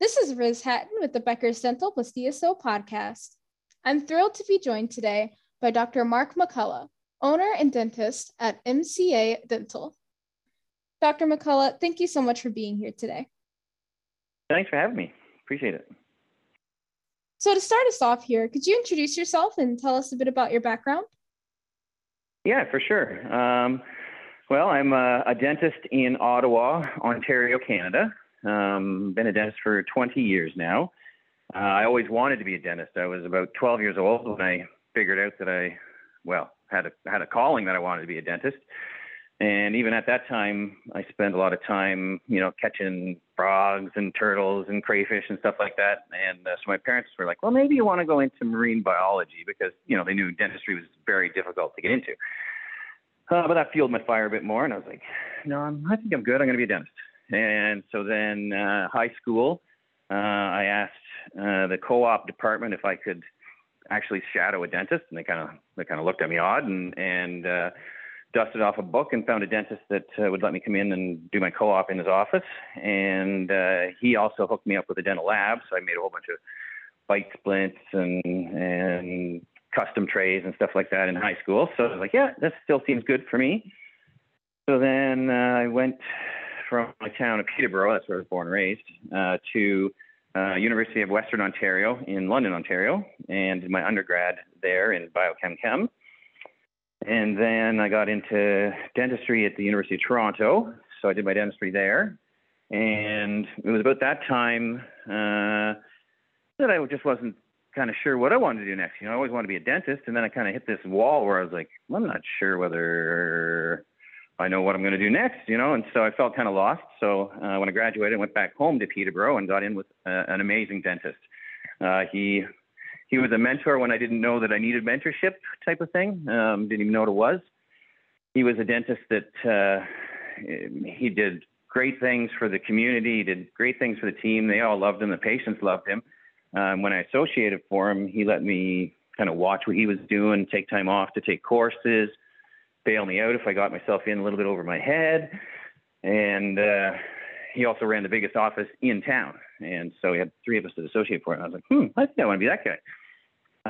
This is Riz Hatton with the Becker's Dental plus DSO podcast. I'm thrilled to be joined today by Dr. Mark McCullough, owner and dentist at MCA Dental. Dr. McCullough, thank you so much for being here today. Thanks for having me. Appreciate it. So, to start us off here, could you introduce yourself and tell us a bit about your background? Yeah, for sure. Um, well, I'm a, a, dentist in Ottawa, Ontario, Canada. Um, been a dentist for 20 years now. Uh, I always wanted to be a dentist. I was about 12 years old when I figured out that I, well, had a had a calling that I wanted to be a dentist. And even at that time, I spent a lot of time, you know, catching frogs and turtles and crayfish and stuff like that. And uh, so my parents were like, well, maybe you want to go into marine biology because, you know, they knew dentistry was very difficult to get into. Uh, but that fueled my fire a bit more. And I was like, no, I'm, I think I'm good. I'm going to be a dentist. And so then uh, high school, uh, I asked uh, the co-op department if I could actually shadow a dentist, and they kind of they kind of looked at me odd and and uh, dusted off a book and found a dentist that uh, would let me come in and do my co-op in his office. And uh, he also hooked me up with a dental lab, so I made a whole bunch of bite splints and and custom trays and stuff like that in high school. So I was like, yeah, this still seems good for me. So then uh, I went from my town of Peterborough, that's where I was born and raised, uh, to uh, University of Western Ontario in London, Ontario, and my undergrad there in biochem chem. And then I got into dentistry at the University of Toronto. So I did my dentistry there. And it was about that time uh, that I just wasn't kind of sure what I wanted to do next. You know, I always wanted to be a dentist. And then I kind of hit this wall where I was like, I'm not sure whether I know what I'm going to do next, you know. And so I felt kind of lost. So uh, when I graduated, I went back home to Peterborough and got in with uh, an amazing dentist. Uh, he he was a mentor when I didn't know that I needed mentorship type of thing. Um, didn't even know what it was. He was a dentist that uh, he did great things for the community. He did great things for the team. They all loved him. The patients loved him. Um, when I associated for him, he let me kind of watch what he was doing, take time off to take courses, bail me out if I got myself in a little bit over my head. And uh, he also ran the biggest office in town. And so he had three of us to associate for it. And I was like, hmm, I think I want to be that guy.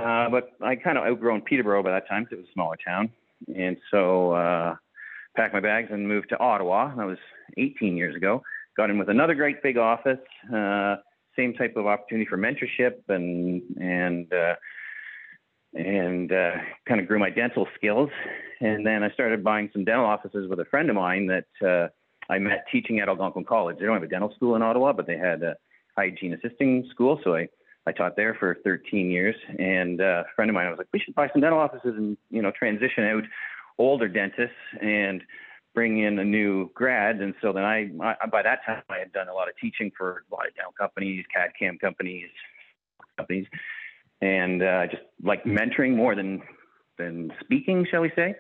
Uh, but I kind of outgrown Peterborough by that time because it was a smaller town. And so uh, packed my bags and moved to Ottawa. That was 18 years ago. Got in with another great big office. Uh, same type of opportunity for mentorship and and uh, and uh, kind of grew my dental skills. And then I started buying some dental offices with a friend of mine that uh, I met teaching at Algonquin College. They don't have a dental school in Ottawa, but they had a hygiene assisting school. So I, I taught there for 13 years. And uh, a friend of mine, I was like, we should buy some dental offices and, you know, transition out older dentists and bring in a new grad. And so then I, I by that time, I had done a lot of teaching for a lot of dental companies, CAD CAM companies, companies, and uh, just like mentoring more than than speaking, shall we say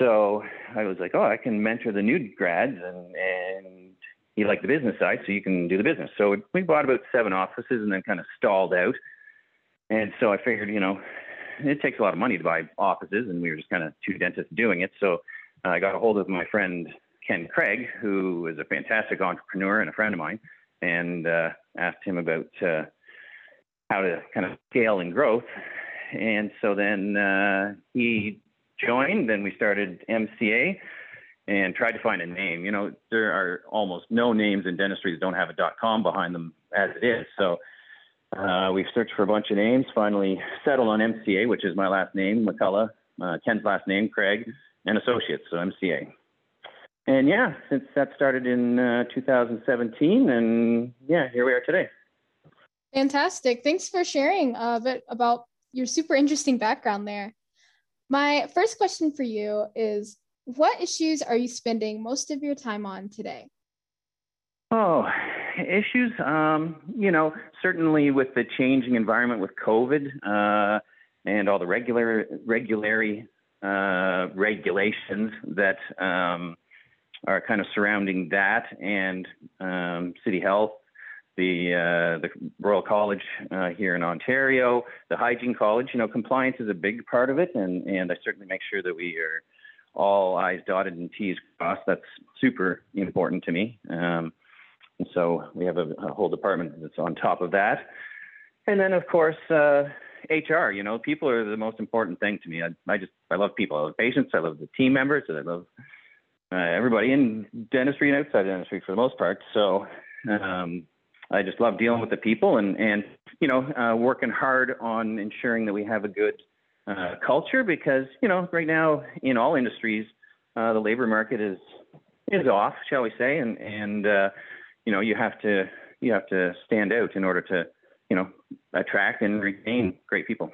so I was like, oh, I can mentor the new grads, and and he liked the business side, so you can do the business. So we bought about seven offices, and then kind of stalled out. And so I figured, you know, it takes a lot of money to buy offices, and we were just kind of two dentists doing it. So I got a hold of my friend Ken Craig, who is a fantastic entrepreneur and a friend of mine, and uh, asked him about uh, how to kind of scale and growth. And so then uh, he joined, then we started MCA and tried to find a name. You know, there are almost no names in dentistry that don't have a .com behind them as it is. So uh, we've searched for a bunch of names, finally settled on MCA, which is my last name, McCullough, uh, Ken's last name, Craig, and Associates, so MCA. And yeah, since that started in uh, 2017, and yeah, here we are today. Fantastic. Thanks for sharing a bit about your super interesting background there. My first question for you is what issues are you spending most of your time on today? Oh, issues. Um, you know, certainly with the changing environment with COVID uh, and all the regular regulatory uh, regulations that um, are kind of surrounding that, and um, city health the uh, the Royal College uh, here in Ontario, the Hygiene College. You know, compliance is a big part of it, and and I certainly make sure that we are all I's dotted and T's crossed. That's super important to me. Um, And so we have a, a, whole department that's on top of that. And then, of course, uh, HR. You know, people are the most important thing to me. I, I just I love people. I love patients. I love the team members. I love uh, everybody in dentistry and outside dentistry for the most part. So um, I just love dealing with the people and and you know uh, working hard on ensuring that we have a good uh, culture because you know right now in all industries uh, the labor market is is off, shall we say, and and uh, you know you have to you have to stand out in order to you know attract and retain great people.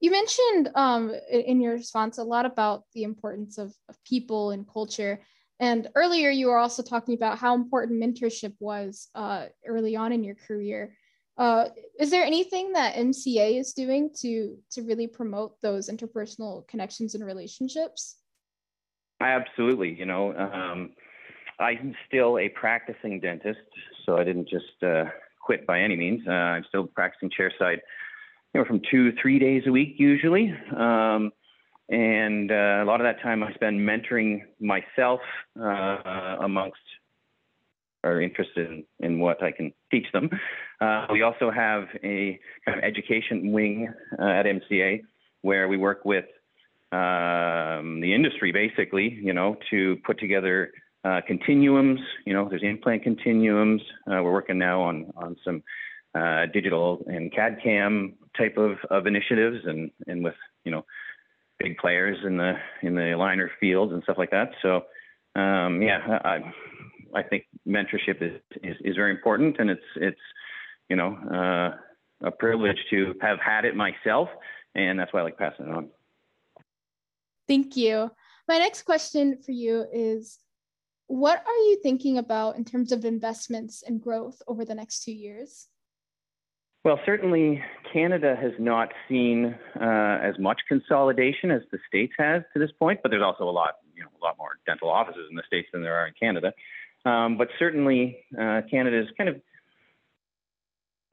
You mentioned um, in your response a lot about the importance of, of people and culture. And earlier, you were also talking about how important mentorship was uh, early on in your career. Uh, is there anything that MCA is doing to to really promote those interpersonal connections and relationships? Absolutely. You know, um, I'm still a practicing dentist, so I didn't just uh, quit by any means. Uh, I'm still practicing chairside, you know, from two, three days a week usually. Um, and uh, a lot of that time I spend mentoring myself uh, amongst are interested in, in what I can teach them. Uh, we also have a kind of education wing uh, at MCA where we work with um, the industry basically, you know, to put together uh, continuums. You know, there's implant continuums. Uh, we're working now on on some digital and CAD CAM type of, of initiatives, and and with you know big players in the in the aligner fields and stuff like that. So um, yeah, I I think mentorship is, is, is very important, and it's it's you know uh, a privilege to have had it myself, and that's why I like passing it on. Thank you. My next question for you is what are you thinking about in terms of investments and growth over the next two years? Well, certainly Canada has not seen uh, as much consolidation as the states has to this point, but there's also a lot, you know, a lot more dental offices in the states than there are in Canada. Um, but certainly, uh, Canada has kind of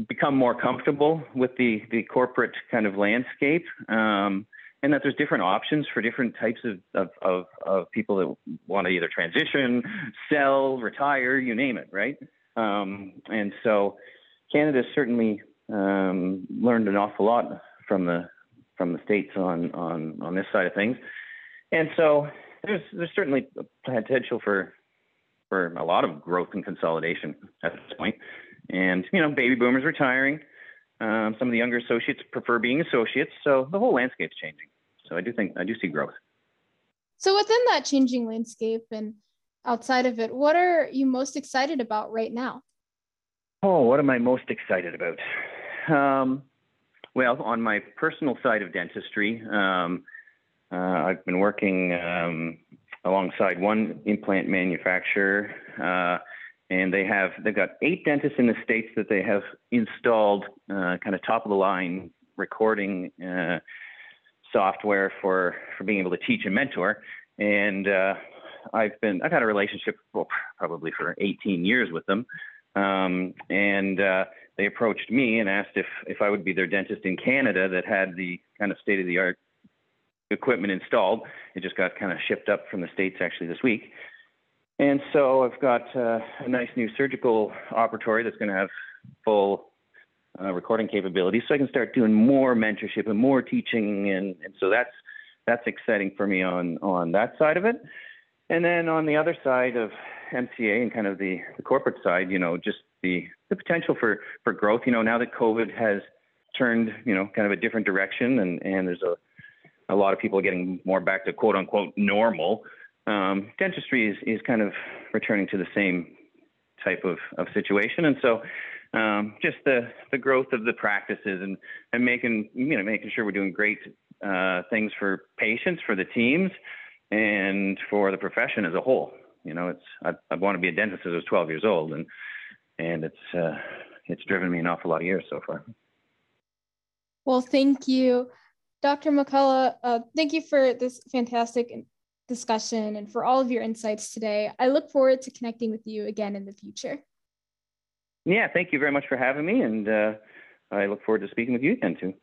become more comfortable with the the corporate kind of landscape. Um, and that there's different options for different types of, of, of, of people that want to either transition, sell, retire, you name it, right? Um, and so Canada certainly um, learned an awful lot from the from the states on on on this side of things, and so there's there's certainly potential for for a lot of growth and consolidation at this point. And you know, baby boomers retiring. Um, some of the younger associates prefer being associates, so the whole landscape's changing. So I do think I do see growth. So within that changing landscape and outside of it, what are you most excited about right now? Oh, what am I most excited about? Um, well, on my personal side of dentistry, um, uh, I've been working um, alongside one implant manufacturer, uh, and they have they've got eight dentists in the states that they have installed uh, kind of top of the line recording uh, software for for being able to teach and mentor. And uh, I've been I've had a relationship well, probably for 18 years with them. Um, and uh, they approached me and asked if if I would be their dentist in Canada that had the kind of state of the art equipment installed. It just got kind of shipped up from the states actually this week. And so I've got uh, a nice new surgical operatory that's going to have full uh, recording capabilities, so I can start doing more mentorship and more teaching, and, and so that's that's exciting for me on on that side of it. And then on the other side of MCA and kind of the, the corporate side, you know, just the the potential for for growth. You know, now that COVID has turned, you know, kind of a different direction, and and there's a a lot of people getting more back to quote unquote normal. Um, dentistry is, is kind of returning to the same type of, of situation. And so um, just the, the growth of the practices and, and making, you know, making sure we're doing great uh, things for patients, for the teams, and for the profession as a whole. You know, it's I, I want to be a dentist since I was 12 years old, and and it's uh, it's driven me an awful lot of years so far. Well, thank you, Dr. McCullough. Uh, thank you for this fantastic discussion and for all of your insights today. I look forward to connecting with you again in the future. Yeah, thank you very much for having me, and uh, I look forward to speaking with you again too.